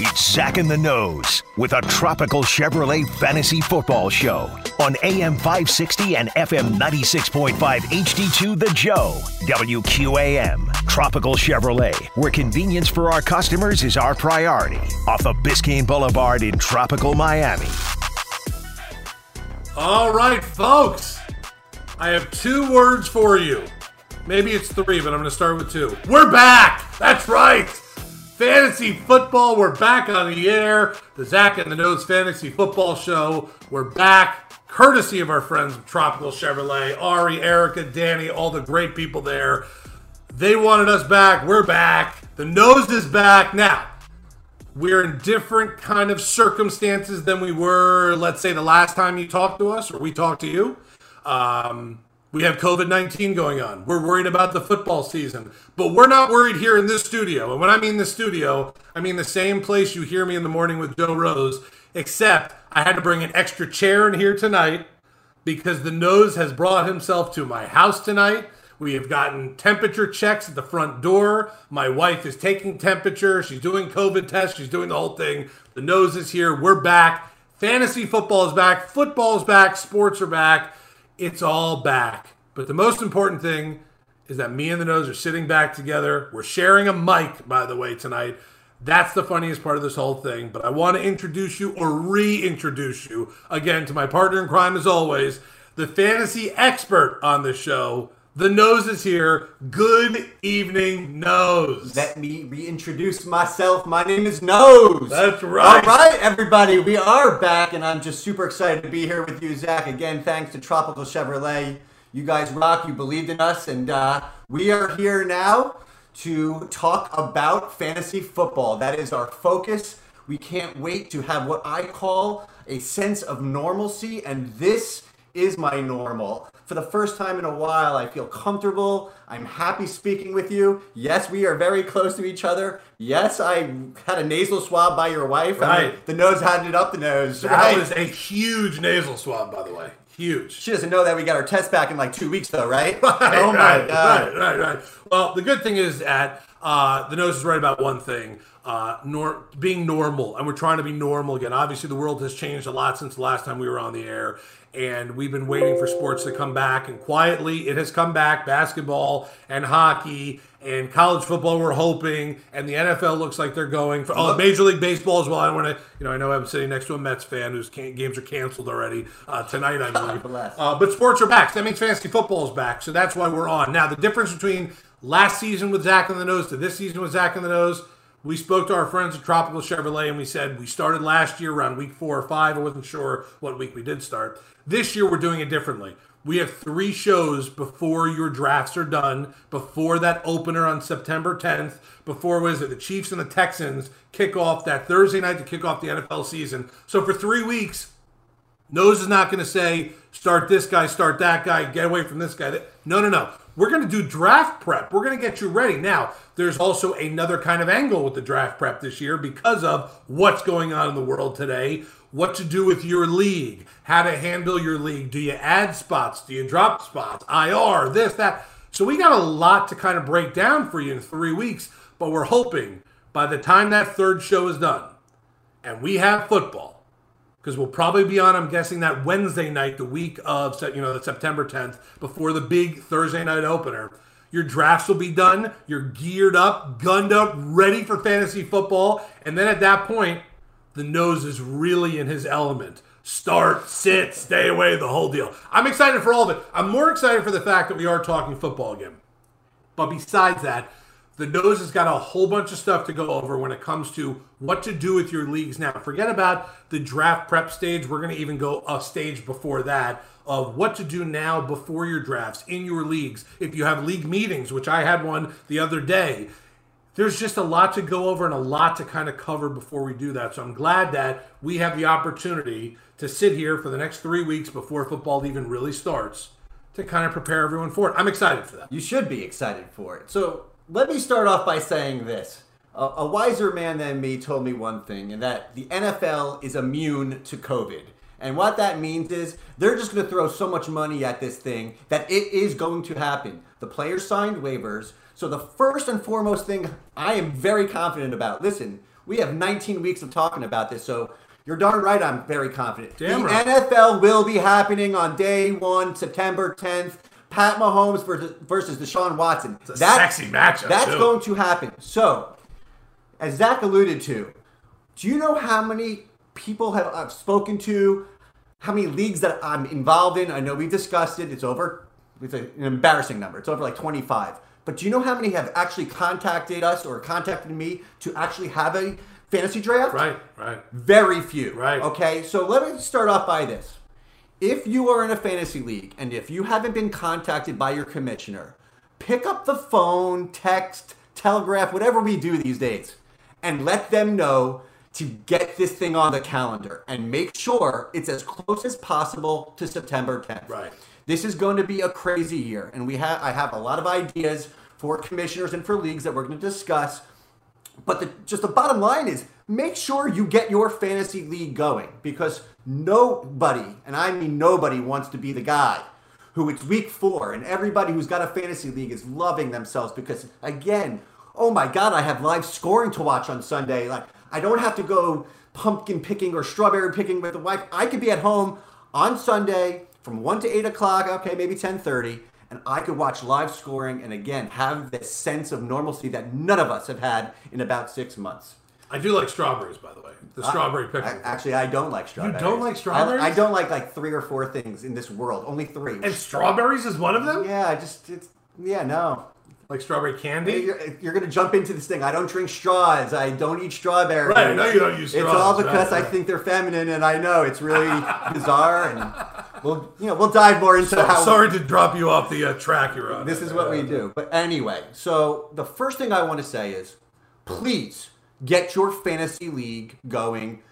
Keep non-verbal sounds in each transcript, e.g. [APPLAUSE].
It's Zach in the Nose with a tropical Chevrolet fantasy football show on AM 560 and FM 96.5 HD2 The Joe, WQAM. Tropical Chevrolet, where convenience for our customers is our priority. Off of Biscayne Boulevard in tropical Miami. All right, folks. I have two words for you. Maybe it's three, but I'm going to start with two. We're back! That's right! Fantasy football, we're back on the air. The Zach and the Nose Fantasy Football Show. We're back, courtesy of our friends Tropical Chevrolet, Ari, Erica, Danny, all the great people there. They wanted us back. We're back. The nose is back. Now, we're in different kind of circumstances than we were, let's say, the last time you talked to us or we talked to you. Um, we have COVID 19 going on. We're worried about the football season, but we're not worried here in this studio. And when I mean the studio, I mean the same place you hear me in the morning with Joe Rose, except I had to bring an extra chair in here tonight because the nose has brought himself to my house tonight. We have gotten temperature checks at the front door. My wife is taking temperature. She's doing COVID tests. She's doing the whole thing. The nose is here. We're back. Fantasy football is back. Football is back. Sports are back. It's all back. But the most important thing is that me and the nose are sitting back together. We're sharing a mic, by the way, tonight. That's the funniest part of this whole thing. But I want to introduce you or reintroduce you again to my partner in crime, as always, the fantasy expert on the show. The nose is here. Good evening, nose. Let me reintroduce myself. My name is Nose. That's right. All right, everybody, we are back, and I'm just super excited to be here with you, Zach. Again, thanks to Tropical Chevrolet. You guys rock. You believed in us, and uh, we are here now to talk about fantasy football. That is our focus. We can't wait to have what I call a sense of normalcy, and this is my normal. For the first time in a while, I feel comfortable. I'm happy speaking with you. Yes, we are very close to each other. Yes, I had a nasal swab by your wife. Right. And the nose had it up the nose. That Right. was a huge nasal swab, by the way. Huge. She doesn't know that we got our test back in like two weeks, though, right? [LAUGHS] Right, oh my right, god! Right, right, right. Well, the good thing is that uh, the nose is right about one thing: uh, nor- being normal, and we're trying to be normal again. Obviously, the world has changed a lot since the last time we were on the air, and we've been waiting for sports to come back. And quietly, it has come back: basketball and hockey and college football. We're hoping, and the NFL looks like they're going for oh, Major League Baseball as well. I want to, you know, I know I'm sitting next to a Mets fan whose can- games are canceled already uh, tonight. I believe. Uh, but sports are back. So that means fantasy football is back. So that's why we're on. Now, the difference between last season with Zach and the Nose to this season with Zach and the Nose, we spoke to our friends at Tropical Chevrolet and we said we started last year around week four or five. I wasn't sure what week we did start. This year, we're doing it differently. We have three shows before your drafts are done, before that opener on September 10th, before, was it, the Chiefs and the Texans kick off that Thursday night to kick off the NFL season. So for three weeks, Nose is not going to say, start this guy, start that guy, get away from this guy. No, no, no. We're going to do draft prep. We're going to get you ready. Now, there's also another kind of angle with the draft prep this year because of what's going on in the world today, what to do with your league, how to handle your league. Do you add spots? Do you drop spots? IR, this, that. So we got a lot to kind of break down for you in three weeks, but we're hoping by the time that third show is done and we have football, because we'll probably be on, I'm guessing, that Wednesday night, the week of, you know, the September 10th, before the big Thursday night opener. Your drafts will be done. You're geared up, gunned up, ready for fantasy football. And then at that point, the nose is really in his element. Start, sit, stay away, the whole deal. I'm excited for all of it. I'm more excited for the fact that we are talking football again. But besides that, the nose has got a whole bunch of stuff to go over when it comes to what to do with your leagues now. Forget about the draft prep stage. We're going to even go a stage before that of what to do now before your drafts in your leagues. If you have league meetings, which I had one the other day, there's just a lot to go over and a lot to kind of cover before we do that. So I'm glad that we have the opportunity to sit here for the next three weeks before football even really starts to kind of prepare everyone for it. I'm excited for that. You should be excited for it. So let me start off by saying this. A, a wiser man than me told me one thing, and that the NFL is immune to COVID. And what that means is they're just going to throw so much money at this thing that it is going to happen. The players signed waivers. So the first and foremost thing I am very confident about. Listen, we have 19 weeks of talking about this, so you're darn right. I'm very confident. Damn the right. NFL will be happening on day one, September 10th. Pat Mahomes versus, versus Deshaun Watson. It's a sexy matchup, That's too. going to happen. So, as Zach alluded to, do you know how many people have I've spoken to? How many leagues that I'm involved in? I know we discussed it. It's over. It's an embarrassing number. It's over like 25. But do you know how many have actually contacted us or contacted me to actually have a fantasy draft? Right, right. Very few. Right. Okay, so let me start off by this. If you are in a fantasy league and if you haven't been contacted by your commissioner, pick up the phone, text, telegraph, whatever we do these days, and let them know to get this thing on the calendar and make sure it's as close as possible to September 10th. Right. This is going to be a crazy year, and we have I have a lot of ideas for commissioners and for leagues that we're going to discuss. But the, just the bottom line is make sure you get your fantasy league going because nobody, and I mean nobody, wants to be the guy who it's week four and everybody who's got a fantasy league is loving themselves because, again, oh my God, I have live scoring to watch on Sunday. Like, I don't have to go pumpkin picking or strawberry picking with the wife. I could be at home on Sunday from 1 to 8 o'clock, okay, maybe 10.30, and I could watch live scoring and, again, have this sense of normalcy that none of us have had in about six months. I do like strawberries, by the way. The strawberry pickle. I- actually, I don't like strawberries. You don't like strawberries? I, don't like like three or four things in this world. Only three. and strawberries is one of them? yeah, I just it's yeah no. Like strawberry candy? You're, you're gonna jump into this thing. I don't drink straws. I don't eat strawberries. Right, I know you don't use straws. It's all because right, I think they're feminine, and I know it's really [LAUGHS] bizarre. And we'll you know we'll dive more into how Sorry to drop you off the uh, track you're on. this is what we do. But anyway, so the first thing I want to say is please get your fantasy league going,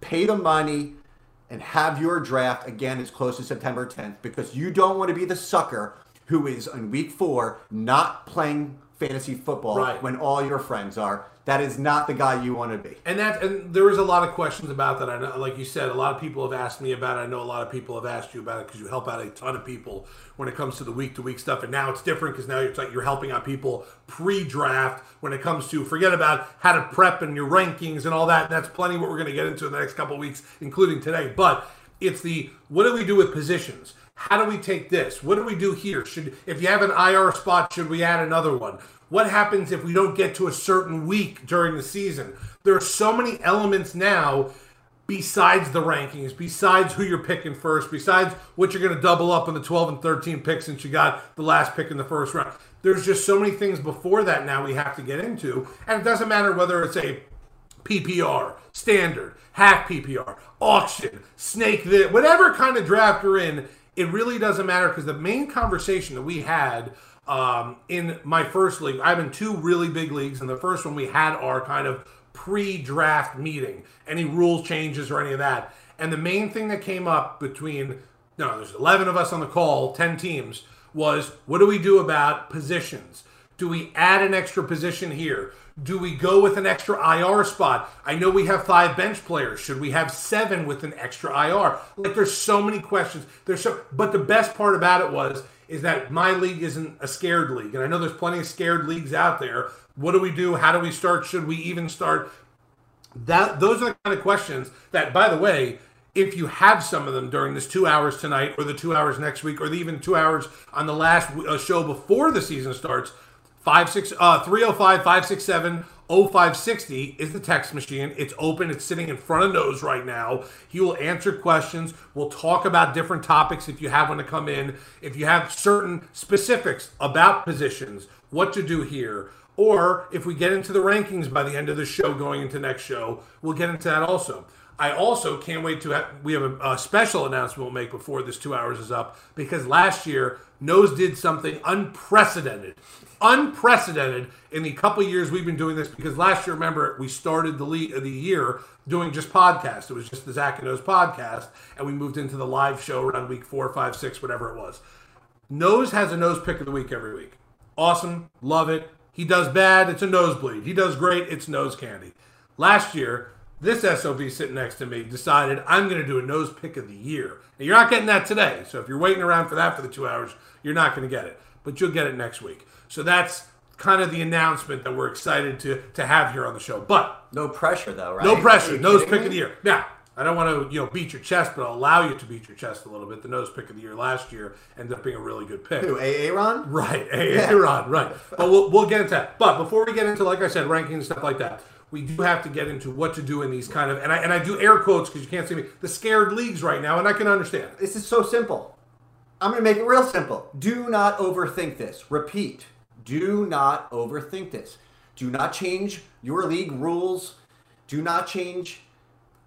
pay the money, and have your draft again as close to September 10th because you don't want to be the sucker who is in week four not playing fantasy football Right. when all your friends are. That is not the guy you want to be. And that and there was a lot of questions about that. I know, like you said, a lot of people have asked me about it. I know a lot of people have asked you about it because you help out a ton of people when it comes to the week to week stuff. And now it's different because now it's like you're helping out people pre-draft when it comes to forget about how to prep and your rankings and all that. And that's plenty what we're going to get into in the next couple of weeks, including today. But it's the what do we do with positions? How do we take this? What do we do here? Should if you have an IR spot, should we add another one? What happens if we don't get to a certain week during the season? There are so many elements now besides the rankings, besides who you're picking first, besides what you're going to double up in the 12 and 13 picks since you got the last pick in the first round. There's just so many things before that now we have to get into. And it doesn't matter whether it's a PPR, standard, half PPR, auction, snake, whatever kind of draft you're in, it really doesn't matter because the main conversation that we had um, in my first league, I'm in two really big leagues, and the first one we had our kind of pre-draft meeting, any rule changes or any of that, and the main thing that came up between no, there's 11 of us on the call, 10 teams, was what do we do about positions? Do we add an extra position here? Do we go with an extra IR spot? I know we have five bench players. Should we have seven with an extra IR? Like there's so many questions. There's so but the best part about it was is that my league isn't a scared league. And I know there's plenty of scared leagues out there. What do we do? How do we start? Should we even start? That those are the kind of questions that, by the way, if you have some of them during this two hours tonight, or the two hours next week, or the even two hours on the last uh, show before the season starts, five six uh 305 567 0560 is the text machine. It's open. It's sitting in front of Nose right now. He will answer questions. We'll talk about different topics if you have one to come in. If you have certain specifics about positions, what to do here, or if we get into the rankings by the end of the show going into next show, we'll get into that also. I also can't wait to have, we have a, a special announcement we'll make before this two hours is up because last year Nose did something unprecedented, unprecedented in the couple years we've been doing this. Because last year, remember, we started the lead of the year doing just podcast. It was just the Zach and Nose podcast, and we moved into the live show around week four, five, six, whatever it was. Nose has a nose pick of the week every week. Awesome, love it. He does bad, it's a nosebleed. He does great, it's nose candy. Last year, this SOB sitting next to me decided I'm going to do a nose pick of the year. And you're not getting that today. So if you're waiting around for that for the two hours, you're not going to get it. But you'll get it next week. So that's kind of the announcement that we're excited to to have here on the show. But no pressure though, right? no pressure. Nose pick me? of the year. Now, I don't want to you know beat your chest, but I'll allow you to beat your chest a little bit. The nose pick of the year last year ended up being a really good pick. Who, Aaron? Right, Aaron, right. But we'll, we'll get into that. But before we get into, like I said, ranking and stuff like that, we do have to get into what to do in these kind of, and I, and I do air quotes because you can't see me, the scared leagues right now, and I can understand. This is so simple. I'm going to make it real simple. Do not overthink this. Repeat. Do not overthink this. Do not change your league rules. Do not change,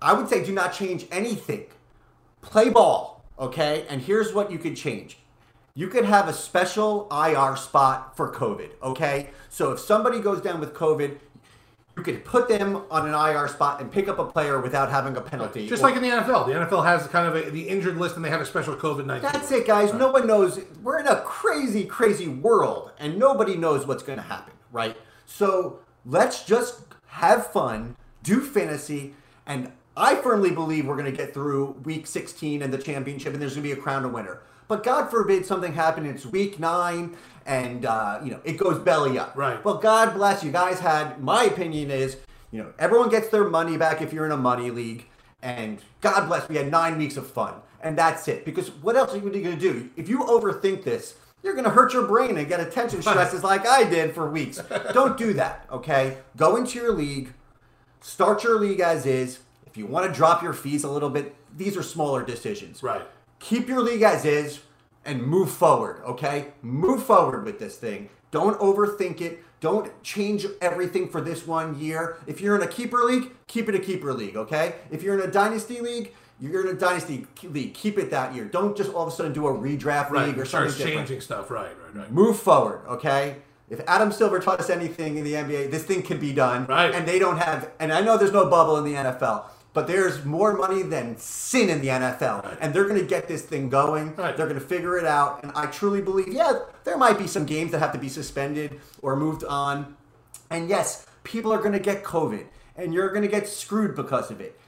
I would say, do not change anything. Play ball, okay? And here's what you could change. You could have a special IR spot for COVID, okay? So if somebody goes down with COVID, you could put them on an IR spot and pick up a player without having a penalty. Just Or- like in the NFL. The NFL has kind of a, the injured list and they have a special COVID 19. That's it, guys. No one knows. We're in a crazy, crazy world, and nobody knows what's going to happen, right? So let's just have fun, do fantasy, and I firmly believe we're going to get through week 16 and the championship, and there's going to be a crown to winner. But God forbid something happen. It's week nine, and uh, you know it goes belly up. Right. Well, God bless you guys. Had my opinion is, you know, everyone gets their money back if you're in a money league, and God bless. We had nine weeks of fun, and that's it. Because what else are you going to do? If you overthink this, you're going to hurt your brain and get attention stresses like I did for weeks. [LAUGHS] Don't do that. Okay. Go into your league. Start your league as is. If you want to drop your fees a little bit, these are smaller decisions Right. Keep your league as is and move forward, okay? Move forward with this thing. Don't overthink it. Don't change everything for this one year. If you're in a keeper league, keep it a keeper league, okay? If you're in a dynasty league, you're in a dynasty league. Keep it that year. Don't just all of a sudden do a redraft Right. league or something starts different. changing stuff. Right, right, right. Move forward, okay? If Adam Silver taught us anything in the NBA, this thing can be done. Right. And they don't have, and I know there's no bubble in the NFL, but there's more money than sin in the NFL. And they're going to get this thing going. Right. They're going to figure it out. And I truly believe, yeah, there might be some games that have to be suspended or moved on. And yes, people are going to get COVID, and you're going to get screwed because of it.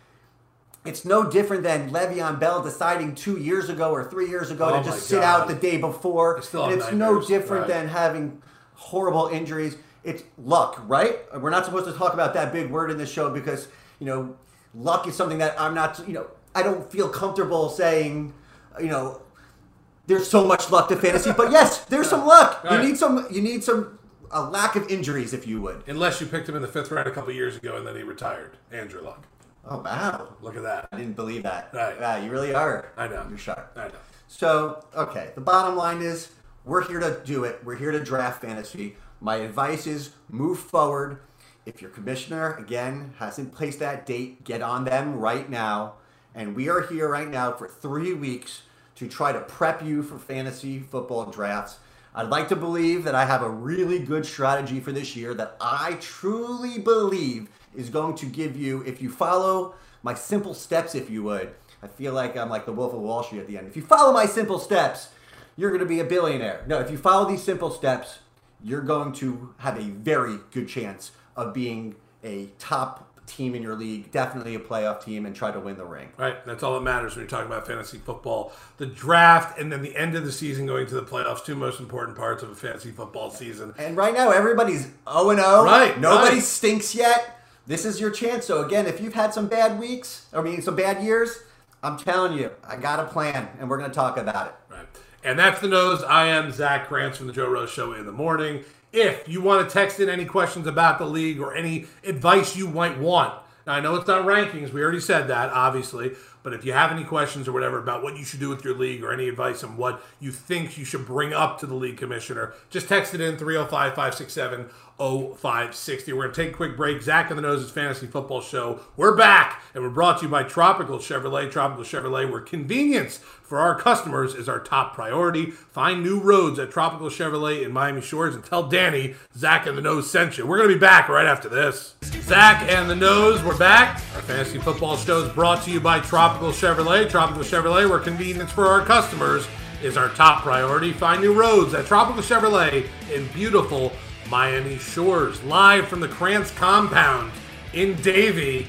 It's no different than Le'Veon Bell deciding two years ago or three years ago Oh to just sit God. out the day before. I still and it's no different Right. than having horrible injuries. It's luck, right? We're not supposed to talk about that big word in this show because, you know, luck is something that I'm not, you know, I don't feel comfortable saying, you know, there's so much luck to fantasy, but yes, there's some luck. Right. You need some you need some a lack of injuries if you would. Unless you picked him in the fifth round a couple years ago and then he retired. Andrew Luck. Oh wow. Look at that. I didn't believe that. Right. Yeah, you really are. I know. You're sharp. I know. So, okay, the bottom line is we're here to do it. We're here to draft fantasy. My advice is move forward. If your commissioner, again, hasn't placed that date, get on them right now. And we are here right now for three weeks to try to prep you for fantasy football drafts. I'd like to believe that I have a really good strategy for this year that I truly believe is going to give you, if you follow my simple steps, if you would. I feel like I'm like the Wolf of Wall Street at the end. If you follow my simple steps, you're going to be a billionaire. No, if you follow these simple steps, you're going to have a very good chance of being a top team in your league, definitely a playoff team, and try to win the ring. Right. That's all that matters when you're talking about fantasy football. The draft and then the end of the season going to the playoffs, two most important parts of a fantasy football season. And right now, everybody's 0 and 0. Right, Nobody right. stinks yet. This is your chance. So, again, if you've had some bad weeks, I mean, some bad years, I'm telling you, I got a plan, and we're going to talk about it. And that's the nose. I am Zach Krantz from the Joe Rose Show in the morning. If you want to text in any questions about the league or any advice you might want, now I know it's not rankings. We already said that, obviously. But if you have any questions or whatever about what you should do with your league or any advice on what you think you should bring up to the league commissioner, just text it in 305 567 0560. We're going to take a quick break. Zach and the Noses Fantasy Football Show. We're back, and we're brought to you by Tropical Chevrolet. Tropical Chevrolet, where convenience for our customers is our top priority. Find new roads at Tropical Chevrolet in Miami Shores and tell Danny Zach and the Nose sent you. We're going to be back right after this. Zach and the Nose, we're back. Our fantasy football show is brought to you by Tropical Chevrolet. Tropical Chevrolet, where convenience for our customers is our top priority. Find new roads at Tropical Chevrolet in beautiful Miami Shores. Live from the Krantz compound in Davie.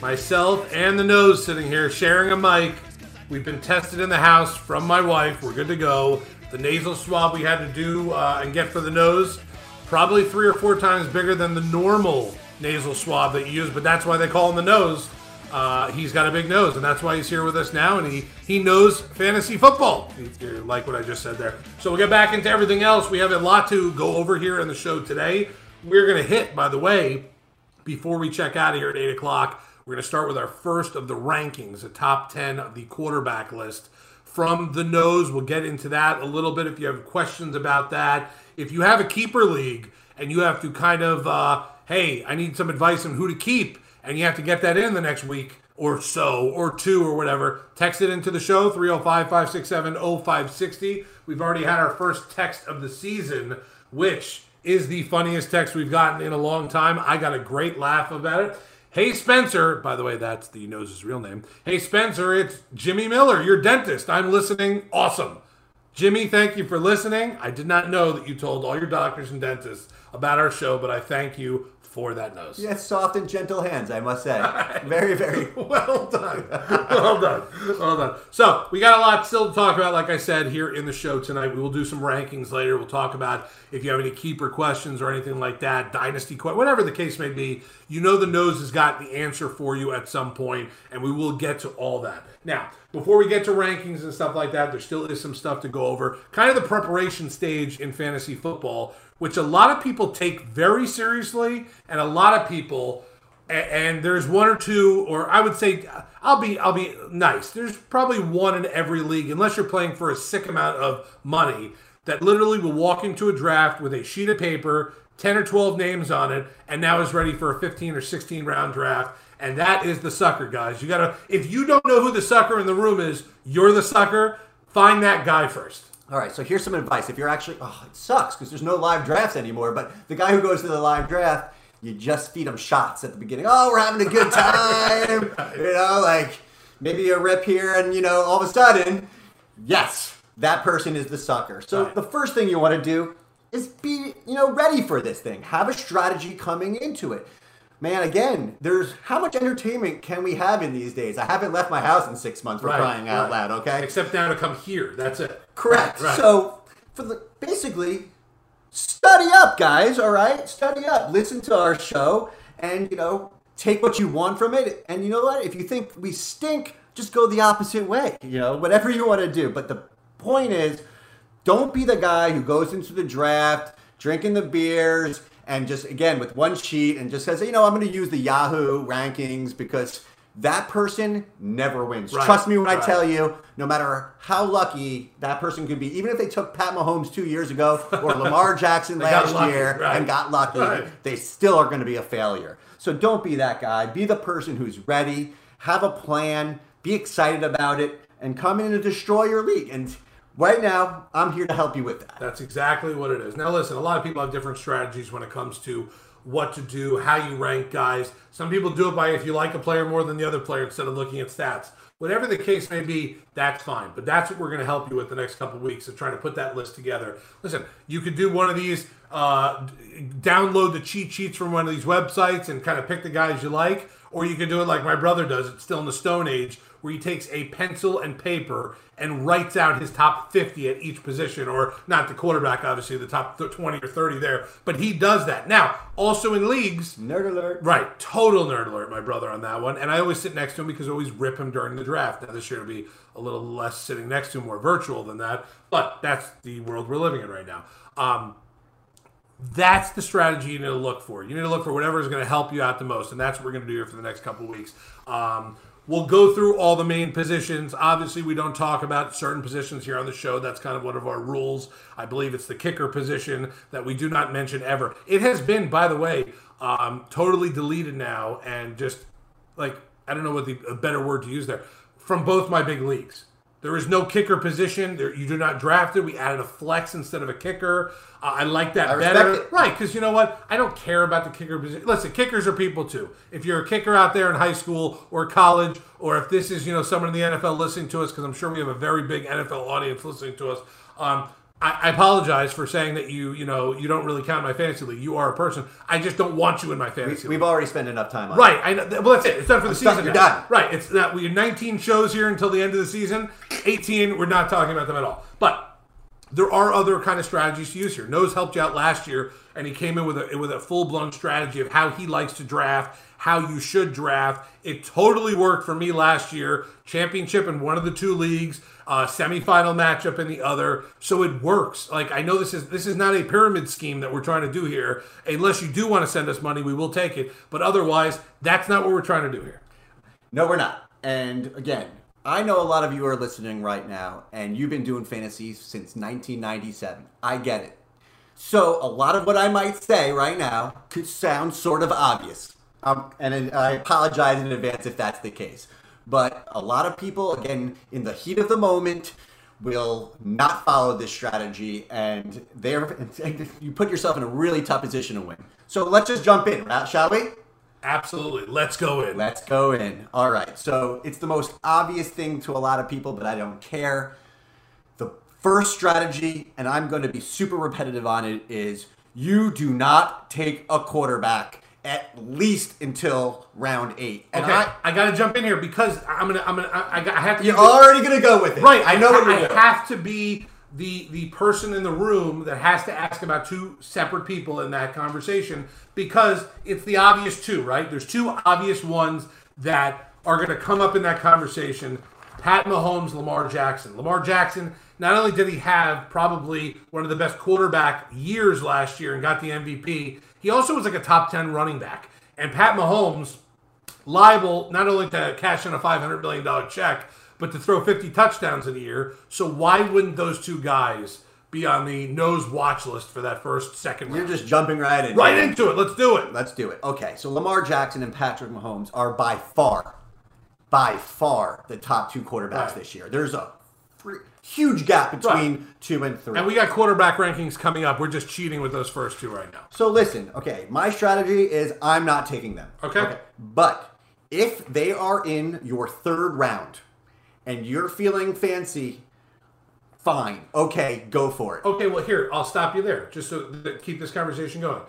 Myself and the nose sitting here sharing a mic. We've been tested in the house from my wife. We're good to go. The nasal swab we had to do uh, and get for the nose, probably three or four times bigger than the normal nasal swab that you use, but that's why they call him the nose. Uh, he's got a big nose, and that's why he's here with us now, and he, he knows fantasy football. Like what I just said there. So we'll get back into everything else. We have a lot to go over here in the show today. We're going to hit, by the way, before we check out of here at 8 o'clock, we're going to start with our first of the rankings, the top 10 of the quarterback list from the nose. We'll get into that a little bit if you have questions about that. If you have a keeper league and you have to kind of, uh, hey, I need some advice on who to keep, and you have to get that in the next week or so, or two, or whatever, text it into the show 305 567 0560. We've already had our first text of the season, which is the funniest text we've gotten in a long time. I got a great laugh about it. Hey Spencer, by the way, that's the nose's real name. Hey Spencer, it's Jimmy Miller, your dentist. I'm listening. Awesome. Jimmy, thank you for listening. I did not know that you told all your doctors and dentists about our show, but I thank you for that nose. Yes, soft and gentle hands, I must say. [LAUGHS] very, very [LAUGHS] well done. well done. Well done. So we got a lot still to talk about, like I said, here in the show tonight. We will do some rankings later. We'll talk about if you have any keeper questions or anything like that, dynasty questions, whatever the case may be. You know the nose has got the answer for you at some point, and we will get to all that. Now, before we get to rankings and stuff like that, there still is some stuff to go over. Kind of the preparation stage in fantasy football which a lot of people take very seriously, and a lot of people, and there's one or two, or I would say, I'll be I'll be nice. There's probably one in every league, unless you're playing for a sick amount of money, that literally will walk into a draft with a sheet of paper, 10 or 12 names on it, and now is ready for a 15 or 16 round draft. And that is the sucker, guys. You gotta if you don't know who the sucker in the room is, you're the sucker. Find that guy first. All right, so here's some advice. If you're actually, oh, it sucks because there's no live drafts anymore, but the guy who goes to the live draft, you just feed him shots at the beginning. Oh, we're having a good time. [LAUGHS] you know, like maybe a rip here, and, you know, all of a sudden, yes, that person is the sucker. So right. the first thing you want to do is be, you know, ready for this thing. Have a strategy coming into it man, again, there's how much entertainment can we have in these days? I haven't left my house in six months for right, crying out loud, okay? Except now to come here. That's it. Correct. [LAUGHS] Right. So for the basically study up, guys, all right? Study up. Listen to our show and you know, take what you want from it. And you know what? If you think we stink, just go the opposite way. You know, whatever you want to do. But the point is, don't be the guy who goes into the draft drinking the beers and just again with one sheet and just says, you know, I'm going to use the Yahoo rankings because that person never wins. Right. Trust me when right. I tell you, no matter how lucky that person could be, even if they took Pat Mahomes two years ago or [LAUGHS] Lamar Jackson last year right. and got lucky, they still are going to be a failure. So don't be that guy. Be the person who's ready, have a plan, be excited about it, and come in and destroy your league. And Right now, I'm here to help you with that. That's exactly what it is. Now, listen, a lot of people have different strategies when it comes to what to do, how you rank guys. Some people do it by if you like a player more than the other player instead of looking at stats. Whatever the case may be, that's fine. But that's what we're going to help you with the next couple weeks of trying to put that list together. Listen, you could do one of these, uh, download the cheat sheets from one of these websites and kind of pick the guys you like, or you could do it like my brother does. It's still in the Stone Age, where he takes a pencil and paper and writes out his top 50 at each position, or not the quarterback, obviously, the top 20 or 30 there, but he does that. Now, also in leagues. Nerd alert. Right. Total nerd alert, my brother, on that one. And I always sit next to him because I always rip him during the draft. Now, this year it'll be a little less sitting next to him, more virtual than that, but that's the world we're living in right now. Um, that's the strategy you need to look for. You need to look for whatever is going to help you out the most, and that's what we're going to do here for the next couple weeks. Um, We'll go through all the main positions. Obviously, we don't talk about certain positions here on the show. That's kind of one of our rules. I believe it's the kicker position that we do not mention ever. It has been, by the way, um, totally deleted now and just like, I don't know what the better word to use there, from both my big leagues. There is no kicker position. There, you do not draft it. We added a flex instead of a kicker. Uh, I like that I better. it. Right, because you know what? I don't care about the kicker position. Listen, kickers are people too. If you're a kicker out there in high school or college, or if this is you know someone in the NFL listening to us, because I'm sure we have a very big NFL audience listening to us. Um, I, I apologize for saying that you you know you don't really count my fantasy league. You are a person. I just don't want you in my fantasy league. We've already spent enough time on it. Right. I know. Well, that's it. It's done for the season. You're now. done. Right. It's that we have 19 shows here until the end of the season. 18. We're not talking about them at all. But there are other kind of strategies to use here. Nose helped you out last year, and he came in with a with a full blown strategy of how he likes to draft, how you should draft. It totally worked for me last year. Championship in one of the two leagues, uh, semifinal matchup in the other. So it works. Like I know this is this is not a pyramid scheme that we're trying to do here. Unless you do want to send us money, we will take it. But otherwise, that's not what we're trying to do here. No, we're not. And again, I know a lot of you are listening right now, and you've been doing fantasy since 1997. I get it. So a lot of what I might say right now could sound sort of obvious. Um, and I apologize in advance if that's the case. But a lot of people, again, in the heat of the moment, will not follow this strategy, and they're [LAUGHS] you put yourself in a really tough position to win. So let's just jump in, shall we? Absolutely. Let's go in. Let's go in. All right. So it's the most obvious thing to a lot of people, but I don't care. The first strategy, and I'm going to be super repetitive on it, is you do not take a quarterback at least until round eight. And Okay, I, I, got to jump in here because I'm gonna, I'm gonna, I, I have to. you're already going to go with it. right. I know what you're doing. I have to be the the person in the room that has to ask about two separate people in that conversation because it's the obvious two. Right? There's two obvious ones that are going to come up in that conversation. Pat Mahomes, Lamar Jackson. Lamar Jackson. Not only did he have probably one of the best quarterback years last year and got the MVP, he also was like a top 10 running back. And Pat Mahomes, liable not only to cash in a $500 million check, but to throw 50 touchdowns in a year. So why wouldn't those two guys be on the nose watch list for that first, second You're round? just jumping right in. right into it. Let's do it. Let's do it. Okay, so Lamar Jackson and Patrick Mahomes are by far, by far the top two quarterbacks Right. this year. There's a fr- huge gap between two and three. And we got quarterback rankings coming up. We're just cheating with those first two right now. So listen, okay, my strategy is I'm not taking them. Okay. okay. But if they are in your third round and you're feeling fancy, fine. Okay, go for it. Okay, well here I'll stop you there, just so to keep this conversation going.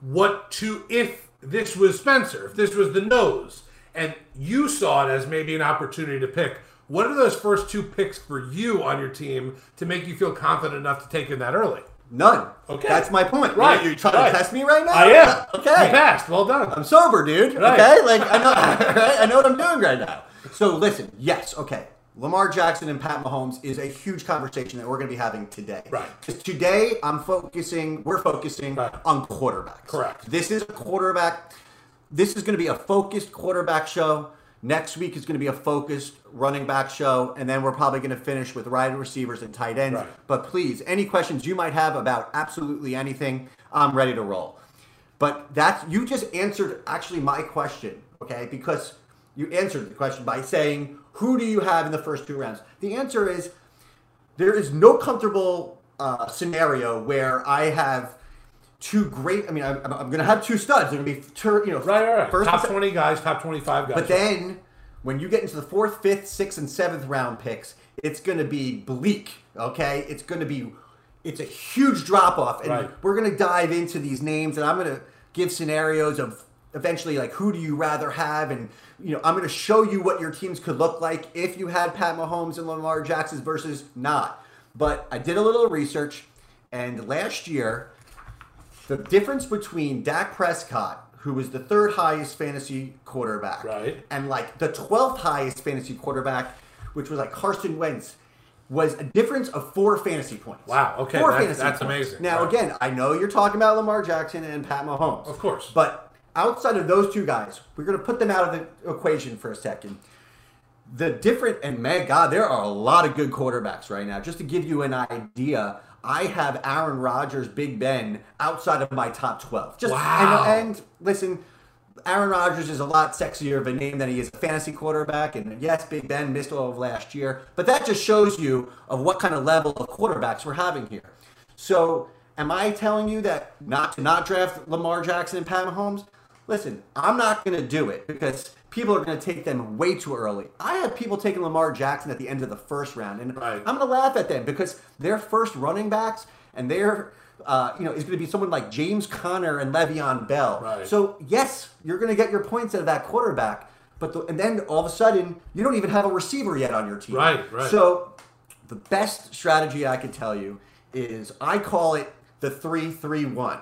What to if this was Spencer, if this was the nose, and you saw it as maybe an opportunity to pick? What are those first two picks for you on your team to make you feel confident enough to take in that early? None. Okay. That's my point. Right, You're trying right. to test me right now? I am. Okay. You passed. Well done. I'm sober, dude. Right. Okay, like I know, [LAUGHS] right? I know what I'm doing right now. So listen, yes, okay. Lamar Jackson and Pat Mahomes is a huge conversation that we're going to be having today. Right. 'Cause today, I'm focusing. We're focusing Right. on quarterbacks. Correct. This is a quarterback. This is going to be a focused quarterback show. Next week is going to be a focused running back show, and then we're probably going to finish with wide receivers and tight ends. Right. But please, any questions you might have about absolutely anything, I'm ready to roll. But that's you just answered actually my question, okay? Because you answered the question by saying, "Who do you have in the first two rounds?" The answer is there is no comfortable uh, scenario where I have two great. I mean, I'm, I'm going to have two studs. They're going to be, you know, Right, right, right. first top 20 guys, top 25 guys. but then when you get into the fourth, fifth, sixth, and seventh round picks, it's going to be bleak. Okay, it's going to be it's a huge drop off, and Right. we're going to dive into these names, and I'm going to give scenarios of eventually like who do you rather have, and you know I'm going to show you what your teams could look like if you had Pat Mahomes and Lamar Jackson versus not. But I did a little research, and last year the difference between Dak Prescott, who was the third highest fantasy quarterback, Right. and like the 12th highest fantasy quarterback, which was like Carson Wentz, was a difference of four fantasy points. Wow, okay, Four that's- fantasy that's points. amazing. Now, Right. again, I know you're talking about Lamar Jackson and Pat Mahomes. Of course. But outside of those two guys, we're going to put them out of the equation for a second. the different and man, God, there are a lot of good quarterbacks right now. Just to give you an idea, I have Aaron Rodgers, Big Ben outside of my top twelve. Just Wow. and, and listen, Aaron Rodgers is a lot sexier of a name than he is a fantasy quarterback. And yes, Big Ben missed all of last year, but that just shows you of what kind of level of quarterbacks we're having here. So, am I telling you that not to not draft Lamar Jackson and Pat Mahomes? Listen, I'm not going to do it because people are going to take them way too early. I had people taking Lamar Jackson at the end of the first round, and Right. I'm going to laugh at them because their first running backs and their uh, you know, is going to be someone like James Conner and Le'Veon Bell. Right. So yes, you're going to get your points out of that quarterback, but the, and then all of a sudden you don't even have a receiver yet on your team. Right, right. So the best strategy I could tell you is I call it the three three one.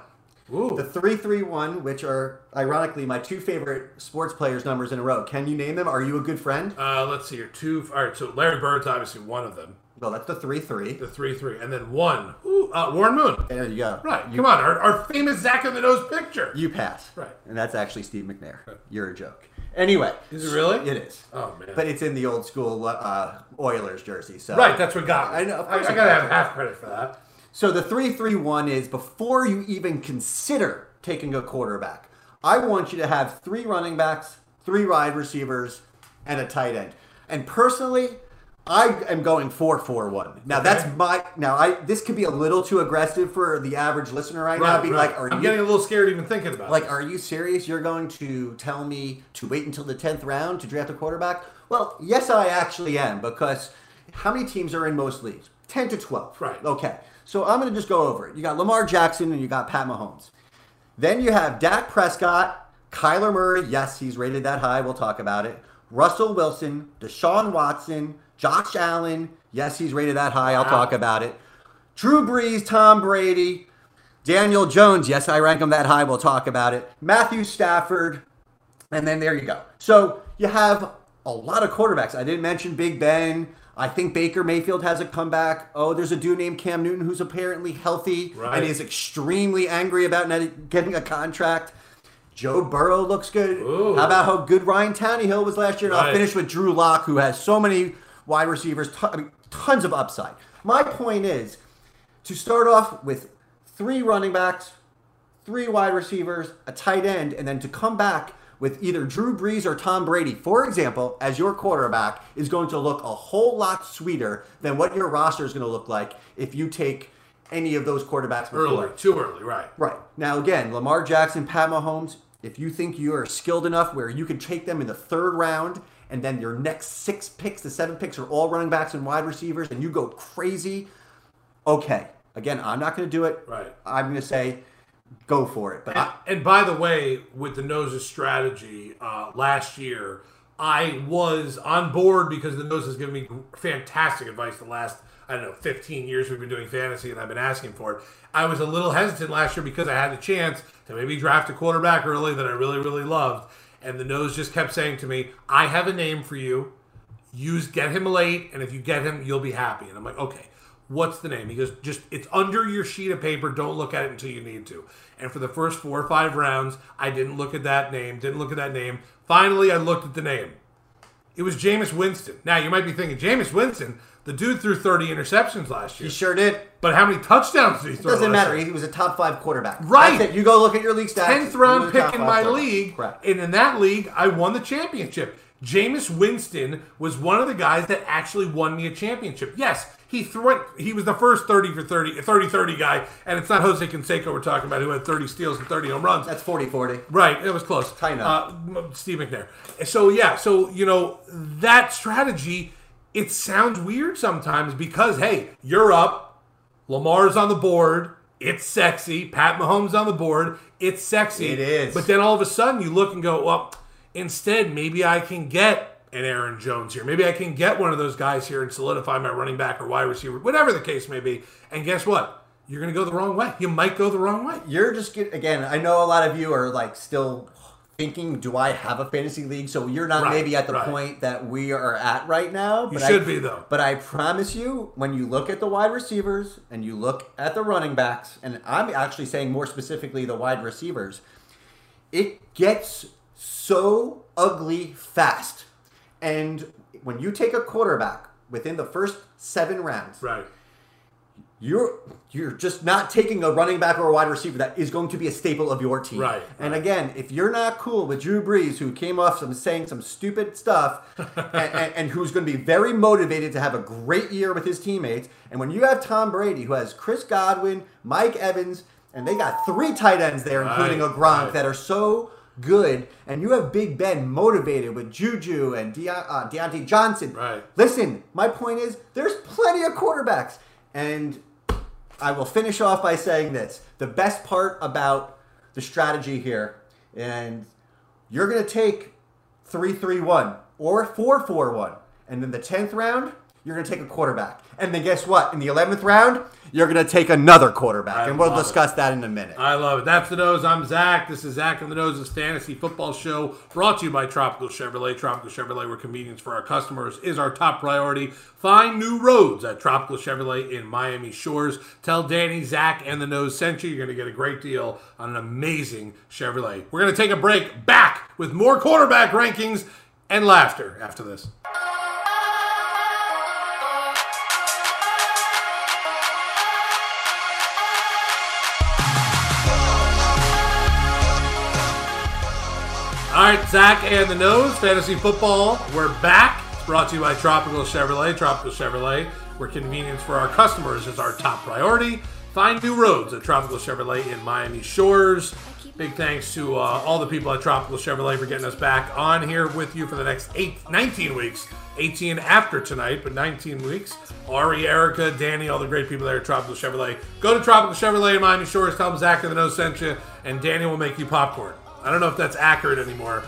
Ooh. The three three one, which are ironically my two favorite sports players numbers in a row. Can you name them? Are you a good friend? Uh, let's see here. Two. All right. So Larry Bird's obviously one of them. Well, that's the three three. The three three, and then one. Ooh, uh, Warren Moon. There you go. Right. You, Come on. Our, our famous Zach of the Nose picture. You pass. Right. And that's actually Steve McNair. You're a joke. Anyway. Is it really? It is. Oh man. But it's in the old school uh, Oilers jersey. So right. That's what got me. I know, I, I gotta have half credit for that. So the three three one is before you even consider taking a quarterback. I want you to have three running backs, three wide receivers, and a tight end. And personally, I am going four four one. Now that's my now I this could be a little too aggressive for the average listener right, now. Right. Be right. like, are I'm you getting a little scared even thinking about. like, this. are you serious? You're going to tell me to wait until the 10th round to draft a quarterback? Well, yes, I actually am, because how many teams are in most leagues? 10 to 12. Right. Okay. So I'm going to just go over it. You got Lamar Jackson and you got Pat Mahomes. Then you have Dak Prescott, Kyler Murray. Yes, he's rated that high. We'll talk about it. Russell Wilson, Deshaun Watson, Josh Allen. Yes, he's rated that high. I'll Wow. talk about it. Drew Brees, Tom Brady, Daniel Jones. Yes, I rank him that high. We'll talk about it. Matthew Stafford. And then there you go. So you have a lot of quarterbacks. I didn't mention Big Ben. I think Baker Mayfield has a comeback. Oh, there's a dude named Cam Newton who's apparently healthy Right. and is extremely angry about not getting a contract. Joe Burrow looks good. Ooh. How about how good Ryan Tannehill was last year? And I'll finish with Drew Lock, who has so many wide receivers, ton- I mean, tons of upside. My point is to start off with three running backs, three wide receivers, a tight end, and then to come back with either Drew Brees or Tom Brady, for example, as your quarterback, is going to look a whole lot sweeter than what your roster is going to look like if you take any of those quarterbacks before. early, too early. Right. Right. Now, again, Lamar Jackson, Pat Mahomes, if you think you are skilled enough where you can take them in the third round and then your next six picks, the seven picks are all running backs and wide receivers and you go crazy, okay. Again, I'm not going to do it. Right. I'm going to say go for it. But I, And by the way, with the Noses strategy uh, last year, I was on board because the Nose has given me fantastic advice the last, I don't know, 15 years we've been doing fantasy and I've been asking for it. I was a little hesitant last year because I had the chance to maybe draft a quarterback early that I really, really loved. And the Nose just kept saying to me, I have a name for you. Use get him late, and if you get him, you'll be happy. And I'm like, okay, what's the name? He goes, just it's under your sheet of paper. Don't look at it until you need to. And for the first four or five rounds, I didn't look at that name. Didn't look at that name. Finally, I looked at the name. It was Jameis Winston. Now you might be thinking, Jameis Winston, the dude threw 30 interceptions last year. he sure did. But how many touchdowns did he It throw? doesn't matter. year? He was a top five quarterback. Right. You go look at your league stats. tenth round was a top pick in my league, Correct. and in that league, I won the championship. Jameis Winston was one of the guys that actually won me a championship. Yes, he threw. He was the first 30 for 30, 30 30 guy, and it's not Jose Canseco we're talking about who had 30 steals and 30 home runs. That's 40 40. Right, it was close. Tight Uh, Steve McNair. So yeah, so you know that strategy. It sounds weird sometimes because hey, you're up. Lamar's on the board. It's sexy. Pat Mahomes on the board. It's sexy. It is. But then all of a sudden you look and go, well, instead maybe I can get an Aaron Jones here. Maybe I can get one of those guys here and solidify my running back or wide receiver, whatever the case may be. And guess what? You're going to go the wrong way. You might go the wrong way. You're just get, again. I know a lot of you are like still thinking, "Do I have a fantasy league?" So you're not Right, maybe at the right. point that we are at right now. You should I, be, though. But I promise you, when you look at the wide receivers and you look at the running backs, and I'm actually saying more specifically the wide receivers, it gets so ugly fast. And when you take a quarterback within the first seven rounds, Right. you're you're just not taking a running back or a wide receiver that is going to be a staple of your team. Right, And right. again, if you're not cool with Drew Brees, who came off some saying some stupid stuff, [LAUGHS] and, and, and who's going to be very motivated to have a great year with his teammates, and when you have Tom Brady, who has Chris Godwin, Mike Evans, and they got three tight ends there, including a Right, Gronk, right. that are so good, and you have Big Ben motivated with Juju and De- uh, Diontae Johnson. Right. Listen, my point is there's plenty of quarterbacks. And I will finish off by saying this. The best part about the strategy here, and you're going to take 3 3 1 or 4 4 1. And in the 10th round, you're going to take a quarterback. And then guess what? In the 11th round, you're going to take another quarterback. I and we'll love it. discuss that in a minute. I love it. That's the nose. I'm Zach. This is Zach and the Nose's Fantasy Football Show, brought to you by Tropical Chevrolet. Tropical Chevrolet, where convenience for our customers is our top priority. Find new roads at Tropical Chevrolet in Miami Shores. Tell Danny, Zach, and the Nose sent you. You're going to get a great deal on an amazing Chevrolet. We're going to take a break. Back with more quarterback rankings and laughter after this. All right, Zach and the Nose, Fantasy Football. We're back. It's brought to you by Tropical Chevrolet. Tropical Chevrolet, where convenience for our customers is our top priority. Find new roads at Tropical Chevrolet in Miami Shores. Big thanks to uh, all the people at Tropical Chevrolet for getting us back on here with you for the next eight, 19 weeks. 18 after tonight, but 19 weeks. Ari, Erica, Danny, all the great people there at Tropical Chevrolet. Go to Tropical Chevrolet in Miami Shores. Tell them Zach and the Nose sent you, and Danny will make you popcorn. I don't know if that's accurate anymore.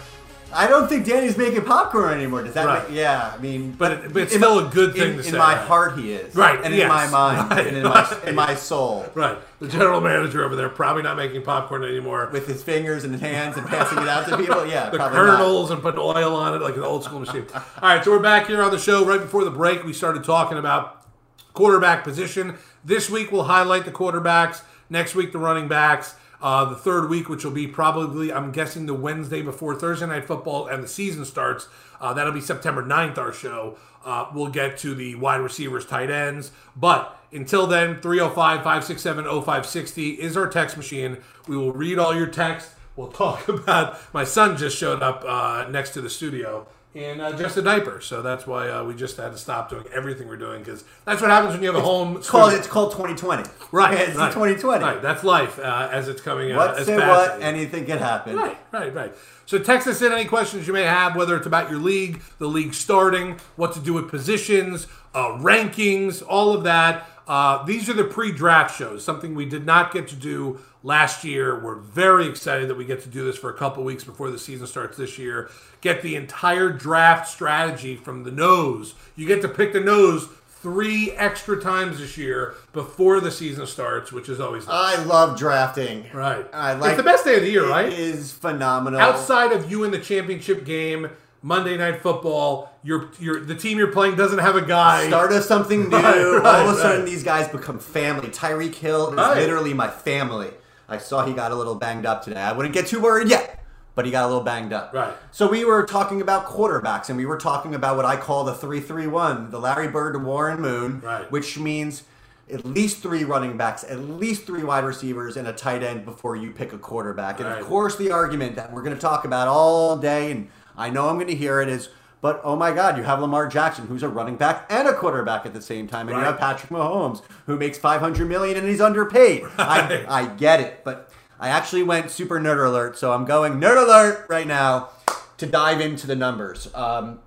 I don't think Danny's making popcorn anymore. Does that Right. make, yeah, I mean, But it- but it's still a good thing in, to in say. my heart, he is. Right, And yes. in my mind, [LAUGHS] Right, and in my, in my soul. Right. The general manager over there probably not making popcorn anymore. With his fingers and his hands and passing it out to people. [LAUGHS] Yeah, the probably not. kernels and putting oil on it like an old school machine. All right, so we're back here on the show. Right before the break, we started talking about quarterback position. This week, we'll highlight the quarterbacks. Next week, the running backs. Uh, the third week, which will be probably, I'm guessing, the Wednesday before Thursday Night Football and the season starts. Uh, that'll be September 9th, our show. Uh, we'll get to the wide receivers, tight ends. But until then, 305 567 0560 is our text machine. We will read all your text. We'll [LAUGHS] talk about my son just showed up uh, next to the studio in uh, just a diaper, so that's why uh, we just had to stop doing everything we're doing because that's what happens when you have a home. It's called, it's called 2020. right, It's right, 2020. Right, that's life uh, as it's coming out. What as say fast what, anything can happen. Right, right, right. So text us in any questions you may have, whether it's about your league, the league starting, what to do with positions, uh, rankings, all of that. Uh, these are the pre-draft shows, something we did not get to do last year. We're very excited that we get to do this for a couple weeks before the season starts this year. Get the entire draft strategy from the nose. You get to pick the nose three extra times this year before the season starts, which is always nice. I love drafting. right. I like it's the best day of the year, right? It is phenomenal. outside of you in the championship game, Monday Night Football, your your the team you're playing doesn't have a guy. Start of something [LAUGHS] new. Right, All right, of a sudden, right. these guys become family. Tyreek Hill is literally my family. I saw he got a little banged up today. I wouldn't get too worried yet, but he got a little banged up. Right. So we were talking about quarterbacks, and we were talking about what I call the three-three-one, the Larry Bird to Warren Moon, Right. which means at least three running backs, at least three wide receivers, and a tight end before you pick a quarterback. And Right. of course, the argument that we're going to talk about all day, and I know I'm going to hear it, is. But oh my God, you have Lamar Jackson, who's a running back and a quarterback at the same time, and you have Patrick Mahomes, who makes 500 million and he's underpaid. [LAUGHS] Right. I, I get it, but I actually went super nerd alert, so I'm going nerd alert right now to dive into the numbers. Um,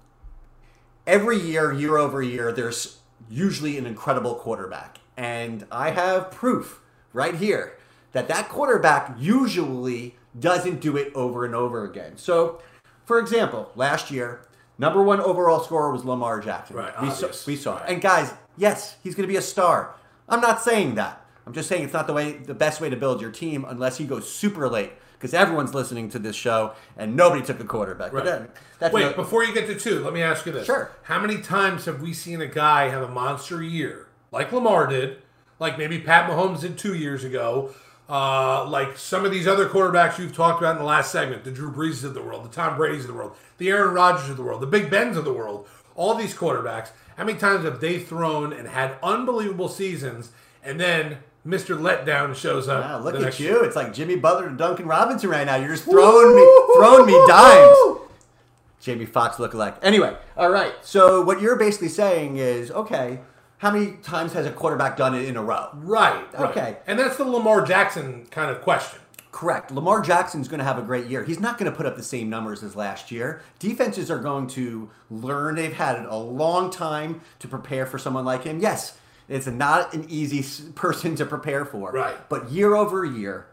every year, year over year, there's usually an incredible quarterback, and I have proof right here that that quarterback usually doesn't do it over and over again. So, for example, last year, number one overall scorer was Lamar Jackson. Right, we saw, we saw. Right. And guys, yes, he's going to be a star. I'm not saying that. I'm just saying it's not the way, the best way to build your team unless he goes super late. Because everyone's listening to this show and nobody took a quarterback. Right. then, uh, that's Wait, no- before you get to two, let me ask you this. Sure. How many times have we seen a guy have a monster year, like Lamar did, like maybe Pat Mahomes did two years ago, uh, like some of these other quarterbacks you've talked about in the last segment, the Drew Brees of the world, the Tom Brady's of the world, the Aaron Rodgers of the world, the Big Bens of the world. all these quarterbacks, how many times have they thrown and had unbelievable seasons, and then Mr. Letdown shows up? Wow, look at you. year? It's like Jimmy Butler and Duncan Robinson right now. You're just throwing me throwing me dimes. Jamie Foxx look alike. Anyway, all right. So what you're basically saying is, okay, how many times has a quarterback done it in a row? Right. right. Okay. And that's the Lamar Jackson kind of question. Correct. Lamar Jackson's going to have a great year. He's not going to put up the same numbers as last year. Defenses are going to learn. They've had a long time to prepare for someone like him. Yes, it's not an easy person to prepare for. Right. But year over year,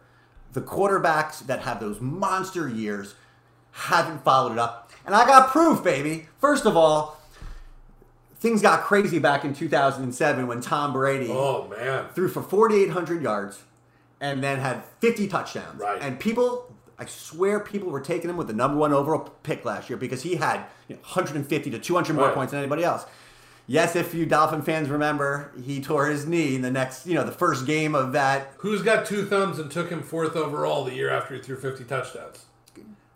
the quarterbacks that have those monster years haven't followed it up. And I got proof, baby. First of all, things got crazy back in 2007 when Tom Brady Oh man. threw for 4,800 yards and then had 50 touchdowns. Right. And people, I swear, people were taking him with the number one overall pick last year because he had you know, 150 to 200 more Right. points than anybody else. Yes, if you Dolphin fans remember, he tore his knee in the next, you know, the first game of that. Who's got two thumbs and took him fourth overall the year after he threw 50 touchdowns?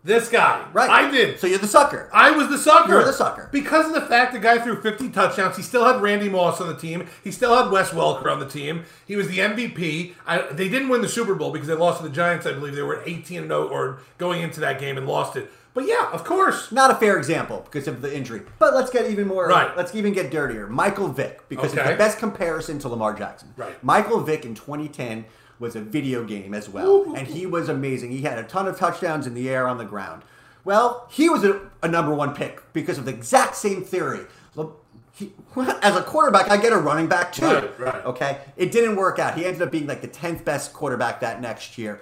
This guy. Right. I did. So you're the sucker. I was the sucker. You're the sucker. Because of the fact the guy threw 50 touchdowns. He still had Randy Moss on the team. He still had Wes Welker on the team. He was the MVP. I, they didn't win the Super Bowl because they lost to the Giants, I believe. They were 18 0 or going into that game and lost it. But yeah, of course. Not a fair example because of the injury. But let's get even more. Right. Let's even get dirtier. Michael Vick, because it's the best comparison to Lamar Jackson. Right. Michael Vick in 2010 was a video game as well, and he was amazing. He had a ton of touchdowns in the air, on the ground. Well, he was a, a number one pick because of the exact same theory. Le- He, [LAUGHS] as a quarterback, I get a running back too. Right, right. Okay, it didn't work out. He ended up being like the tenth best quarterback that next year,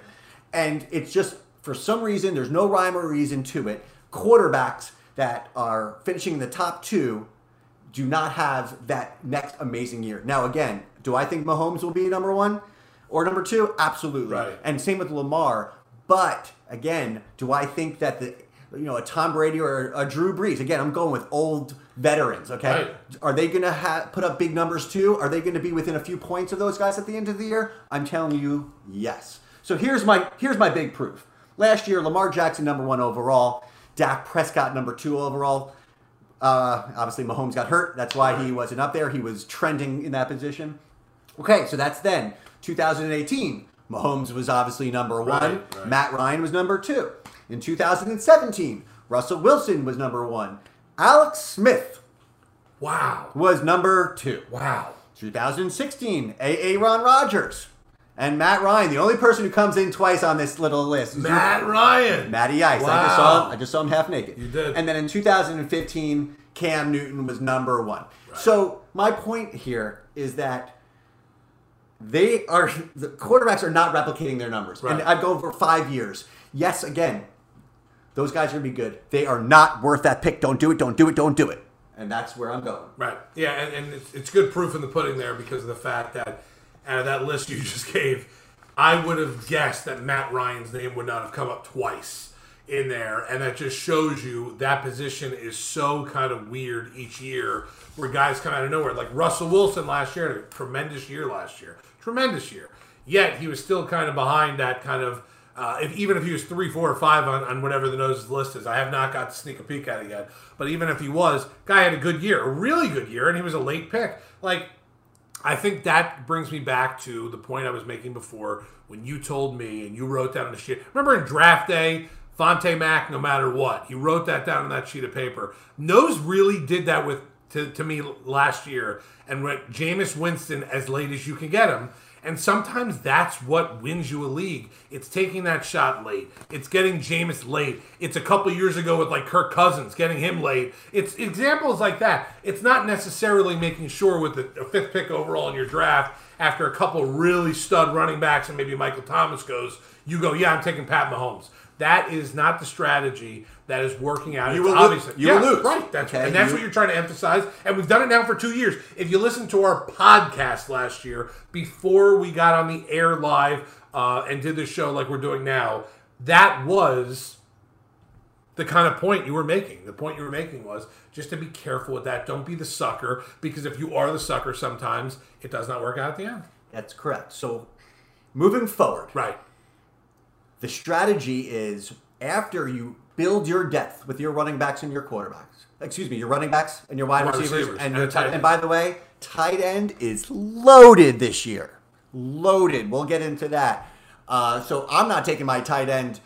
and it's just for some reason there's no rhyme or reason to it. Quarterbacks that are finishing in the top two do not have that next amazing year. Now, again, do I think Mahomes will be number one or number two? Absolutely. Right. And same with Lamar. But again, do I think that the you know a Tom Brady or a Drew Brees? Again, I'm going with old veterans. Okay, Right. are they going to ha- put up big numbers too? Are they going to be within a few points of those guys at the end of the year? I'm telling you, yes. So here's my here's my big proof. Last year, Lamar Jackson number one overall, Dak Prescott number two overall. Uh, obviously, Mahomes got hurt. That's why he wasn't up there. He was trending in that position. Okay, so that's then 2018. Mahomes was obviously number one. Right, right. Matt Ryan was number two. In 2017, Russell Wilson was number one. Alex Smith Wow. was number two. Wow. 2016, Aaron Rodgers. And Matt Ryan, the only person who comes in twice on this little list. is Matt Ryan. Matty Ice. I just Wow. saw him. I just saw him half naked. You did. And then in 2015, Cam Newton was number one. So my point here is that they are [LAUGHS] the quarterbacks are not replicating their numbers. And I'd go over five years. Yes, again, those guys are gonna be good. They are not worth that pick. Don't do it. Don't do it. Don't do it. And that's where I'm going. Right. Yeah, and, and it's, it's good proof in the pudding there because of the fact that out of that list you [LAUGHS] just gave, I would have guessed that Matt Ryan's name would not have come up twice in there. And that just shows you that position is so kind of weird each year where guys come out of nowhere. Like Russell Wilson last year, a tremendous year last year. Tremendous year. Yet he was still kind of behind that kind of uh, if, even if he was three, four, or five on, on whatever the noses list is, I have not got to sneak a peek at it yet. But even if he was, guy had a good year, a really good year, and he was a late pick. Like, I think that brings me back to the point I was making before when you told me and you wrote down the sheet. Remember in draft day, Fonte Mack, no matter what, he wrote that down on that sheet of paper. Nose really did that with to, to me last year and went Jameis Winston as late as you can get him. And sometimes that's what wins you a league. It's taking that shot late. It's getting Jameis late. It's a couple years ago with like Kirk Cousins, getting him late. It's examples like that. It's not necessarily making sure with the, a fifth pick overall in your draft after a couple really stud running backs and maybe Michael Thomas goes, you go, yeah, I'm taking Pat Mahomes. That is not the strategy that is working out. You It's will obviously you yeah, will lose. right. That's Okay, and that's you- what you're trying to emphasize. And we've done it now for two years. If you listen to our podcast last year before we got on the air live uh, and did the show like we're doing now, that was the kind of point you were making. The point you were making was just to be careful with that. Don't be the sucker because if you are the sucker, sometimes it does not work out at the end. That's correct. So moving forward, Right. The strategy is after you build your depth with your running backs and your quarterbacks. Excuse me, your running backs and your wide, Wide receivers, receivers and and your a tight. tight And by the way, tight end is loaded this year. Loaded. We'll get into that. Uh, so I'm not taking my tight end.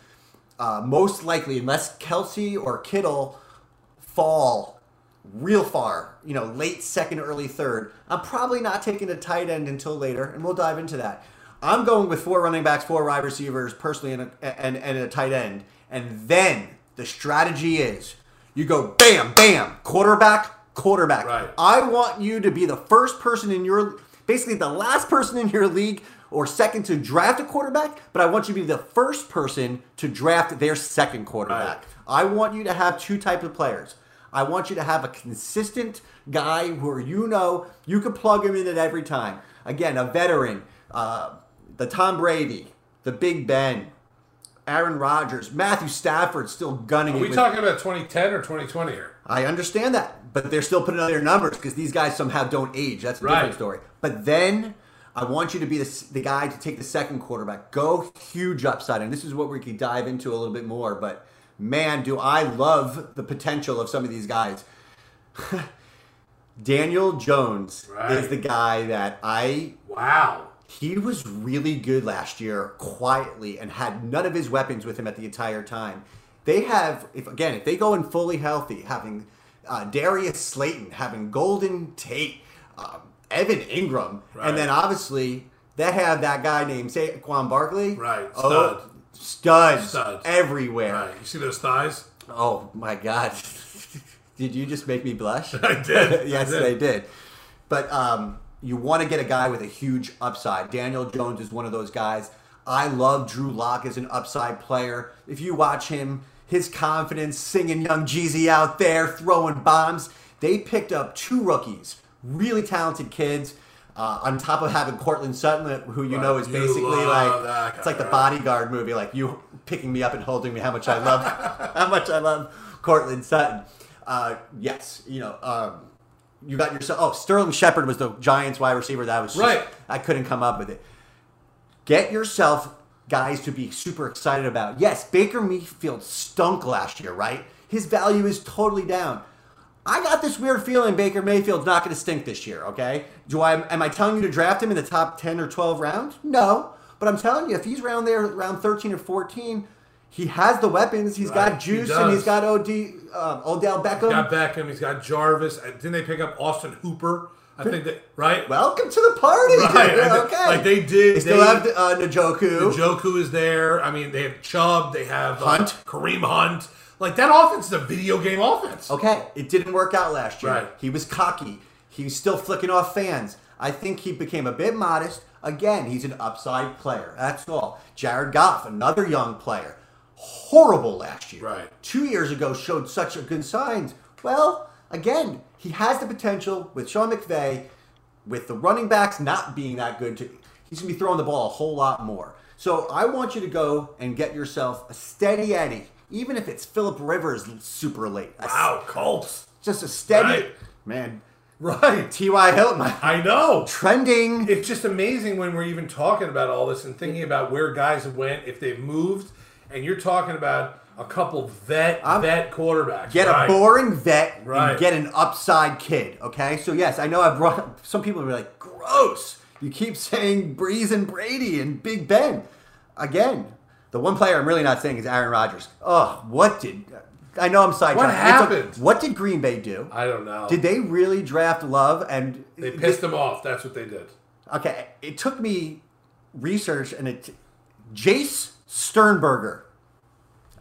Uh, most likely, unless Kelce or Kittle fall real far, you know, late second, early third, I'm probably not taking a tight end until later, and we'll dive into that. I'm going with four running backs, four wide receivers, personally, and a, and, and a tight end. And then the strategy is you go bam, bam, quarterback, quarterback. Right. I want you to be the first person in your, basically the last person in your league or second to draft a quarterback, but I want you to be the first person to draft their second quarterback. Right. I want you to have two types of players. I want you to have a consistent guy where you know you can plug him in at every time. Again, a veteran, uh, the Tom Brady, the Big Ben, Aaron Rodgers, Matthew Stafford still gunning Are it. we with- talking about 2010 or 2020 here? I understand that, but they're still putting out their numbers because these guys somehow don't age. That's a Right. different story. But then I want you to be the, the guy to take the second quarterback. Go huge upside, and this is what we could dive into a little bit more. But man, do I love the potential of some of these guys. [LAUGHS] Daniel Jones Right. is the guy that I Wow. He was really good last year quietly and had none of his weapons with him at the entire time. They have, if again, if they go in fully healthy, having uh, Darius Slayton, having Golden Tate, um, Evan Engram, Right. and then obviously they have that guy named Saquon Barkley. Right, Oh, studs, Studs. everywhere. Right. You see those thighs? Oh my God. [LAUGHS] did you just make me blush? [LAUGHS] I did. [LAUGHS] yes, I did. they did. But um, you want to get a guy with a huge upside. Daniel Jones is one of those guys. I love Drew Lock as an upside player. If you watch him, his confidence, singing Young Jeezy out there, throwing bombs. They picked up two rookies, really talented kids. Uh, on top of having Courtland Sutton, who you Right. know is basically like it's like the right? bodyguard movie, like you picking me up and holding me. How much I love, [LAUGHS] how much I love Courtland Sutton. Uh, yes, you know, um, you got yourself. Oh, Sterling Shepard was the Giants wide receiver that was just- Right. I couldn't come up with it. Get yourself guys to be super excited about. Yes, Baker Mayfield stunk last year, right? His value is totally down. I got this weird feeling Baker Mayfield's not going to stink this year. Okay, do I? Am I telling you to draft him in the top ten or twelve rounds? No, but I'm telling you, if he's around there, around thirteen or fourteen, he has the weapons. He's Right, got he juice and he's got Od uh, Odell Beckham. He's Got Beckham. He's got Jarvis. Uh, Didn't they pick up Austin Hooper? I think that right. Welcome to the party. Right, they- okay. like they did- They still they- have uh, Njoku. Joku is there. I mean, they have Chubb. They have uh, Hunt. Kareem Hunt. Like that offense is a video game offense. Okay, it didn't work out last year. Right. He was cocky. He was still flicking off fans. I think he became a bit modest. Again, he's an upside player. That's all. Jared Goff, another young player. Horrible last year. Right. Two years ago showed such a good signs. Well, again, he has the potential with Sean McVay, with the running backs not being that good. To, he's going to be throwing the ball a whole lot more. So I want you to go and get yourself a steady Eddie, even if it's Philip Rivers super late. A Wow, Colts. just a steady Right. man. Right. T.Y. Hilton I know. trending. It's just amazing when we're even talking about all this and thinking about where guys went, if they've moved, and you're talking about a couple vet vet quarterbacks. Get right. a boring vet Right. and get an upside kid. Okay, so yes, I know I've brought some people are like gross. You keep saying Brees and Brady and Big Ben. Again, the one player I'm really not saying is Aaron Rodgers. Oh, what did I know? I'm sidetracked. What It's a- happened? what did Green Bay do? I don't know. Did they really draft Love and They pissed him off. That's what they did. Okay, it took me research and it. Jace Sternberger.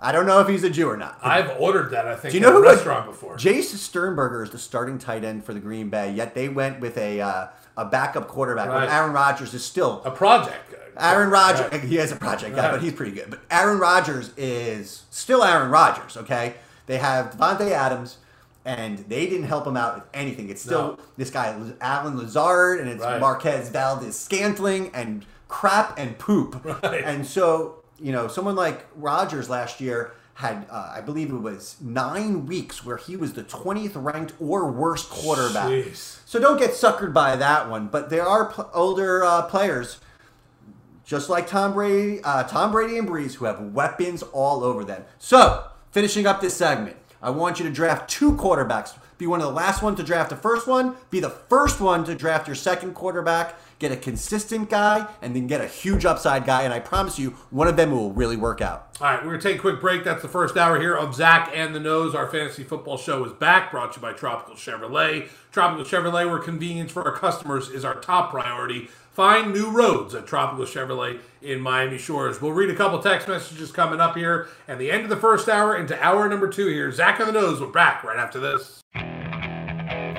I don't know if he's a Jew or not. I've ordered that. I think Do you know who restaurant before. Jace Sternberger is the starting tight end for the Green Bay. Yet they went with a uh, a backup quarterback. Right. Aaron Rodgers is still a project. Aaron Rodgers. Right. He has a project guy, Right. but he's pretty good. But Aaron Rodgers is still Aaron Rodgers. Okay, they have Davante Adams. And they didn't help him out with anything. It's still No. this guy Allen Lazard and it's. Marquez Valdes-Scantling and crap and poop. [LAUGHS] Right. And so you know, someone like Rodgers last year had, uh, I believe it was nine weeks where he was the 20th ranked or worst quarterback. Jeez. So don't get suckered by that one. But there are pl- older uh, players, just like Tom Brady, uh, Tom Brady and Brees, who have weapons all over them. So finishing up this segment, I want you to draft two quarterbacks. Be one of the last one to draft the first one, be the first one to draft your second quarterback, get a consistent guy, and then get a huge upside guy. And I promise you, one of them will really work out. All right, we're going to take a quick break. That's the first hour here of Zach and the Nose. Our fantasy football show is back, brought to you by Tropical Chevrolet. Tropical Chevrolet, where convenience for our customers is our top priority. Find new roads at Tropical Chevrolet in Miami Shores. We'll read a couple text messages coming up here at the end of the first hour into hour number two here. Zach on the Nose, we're back right after this.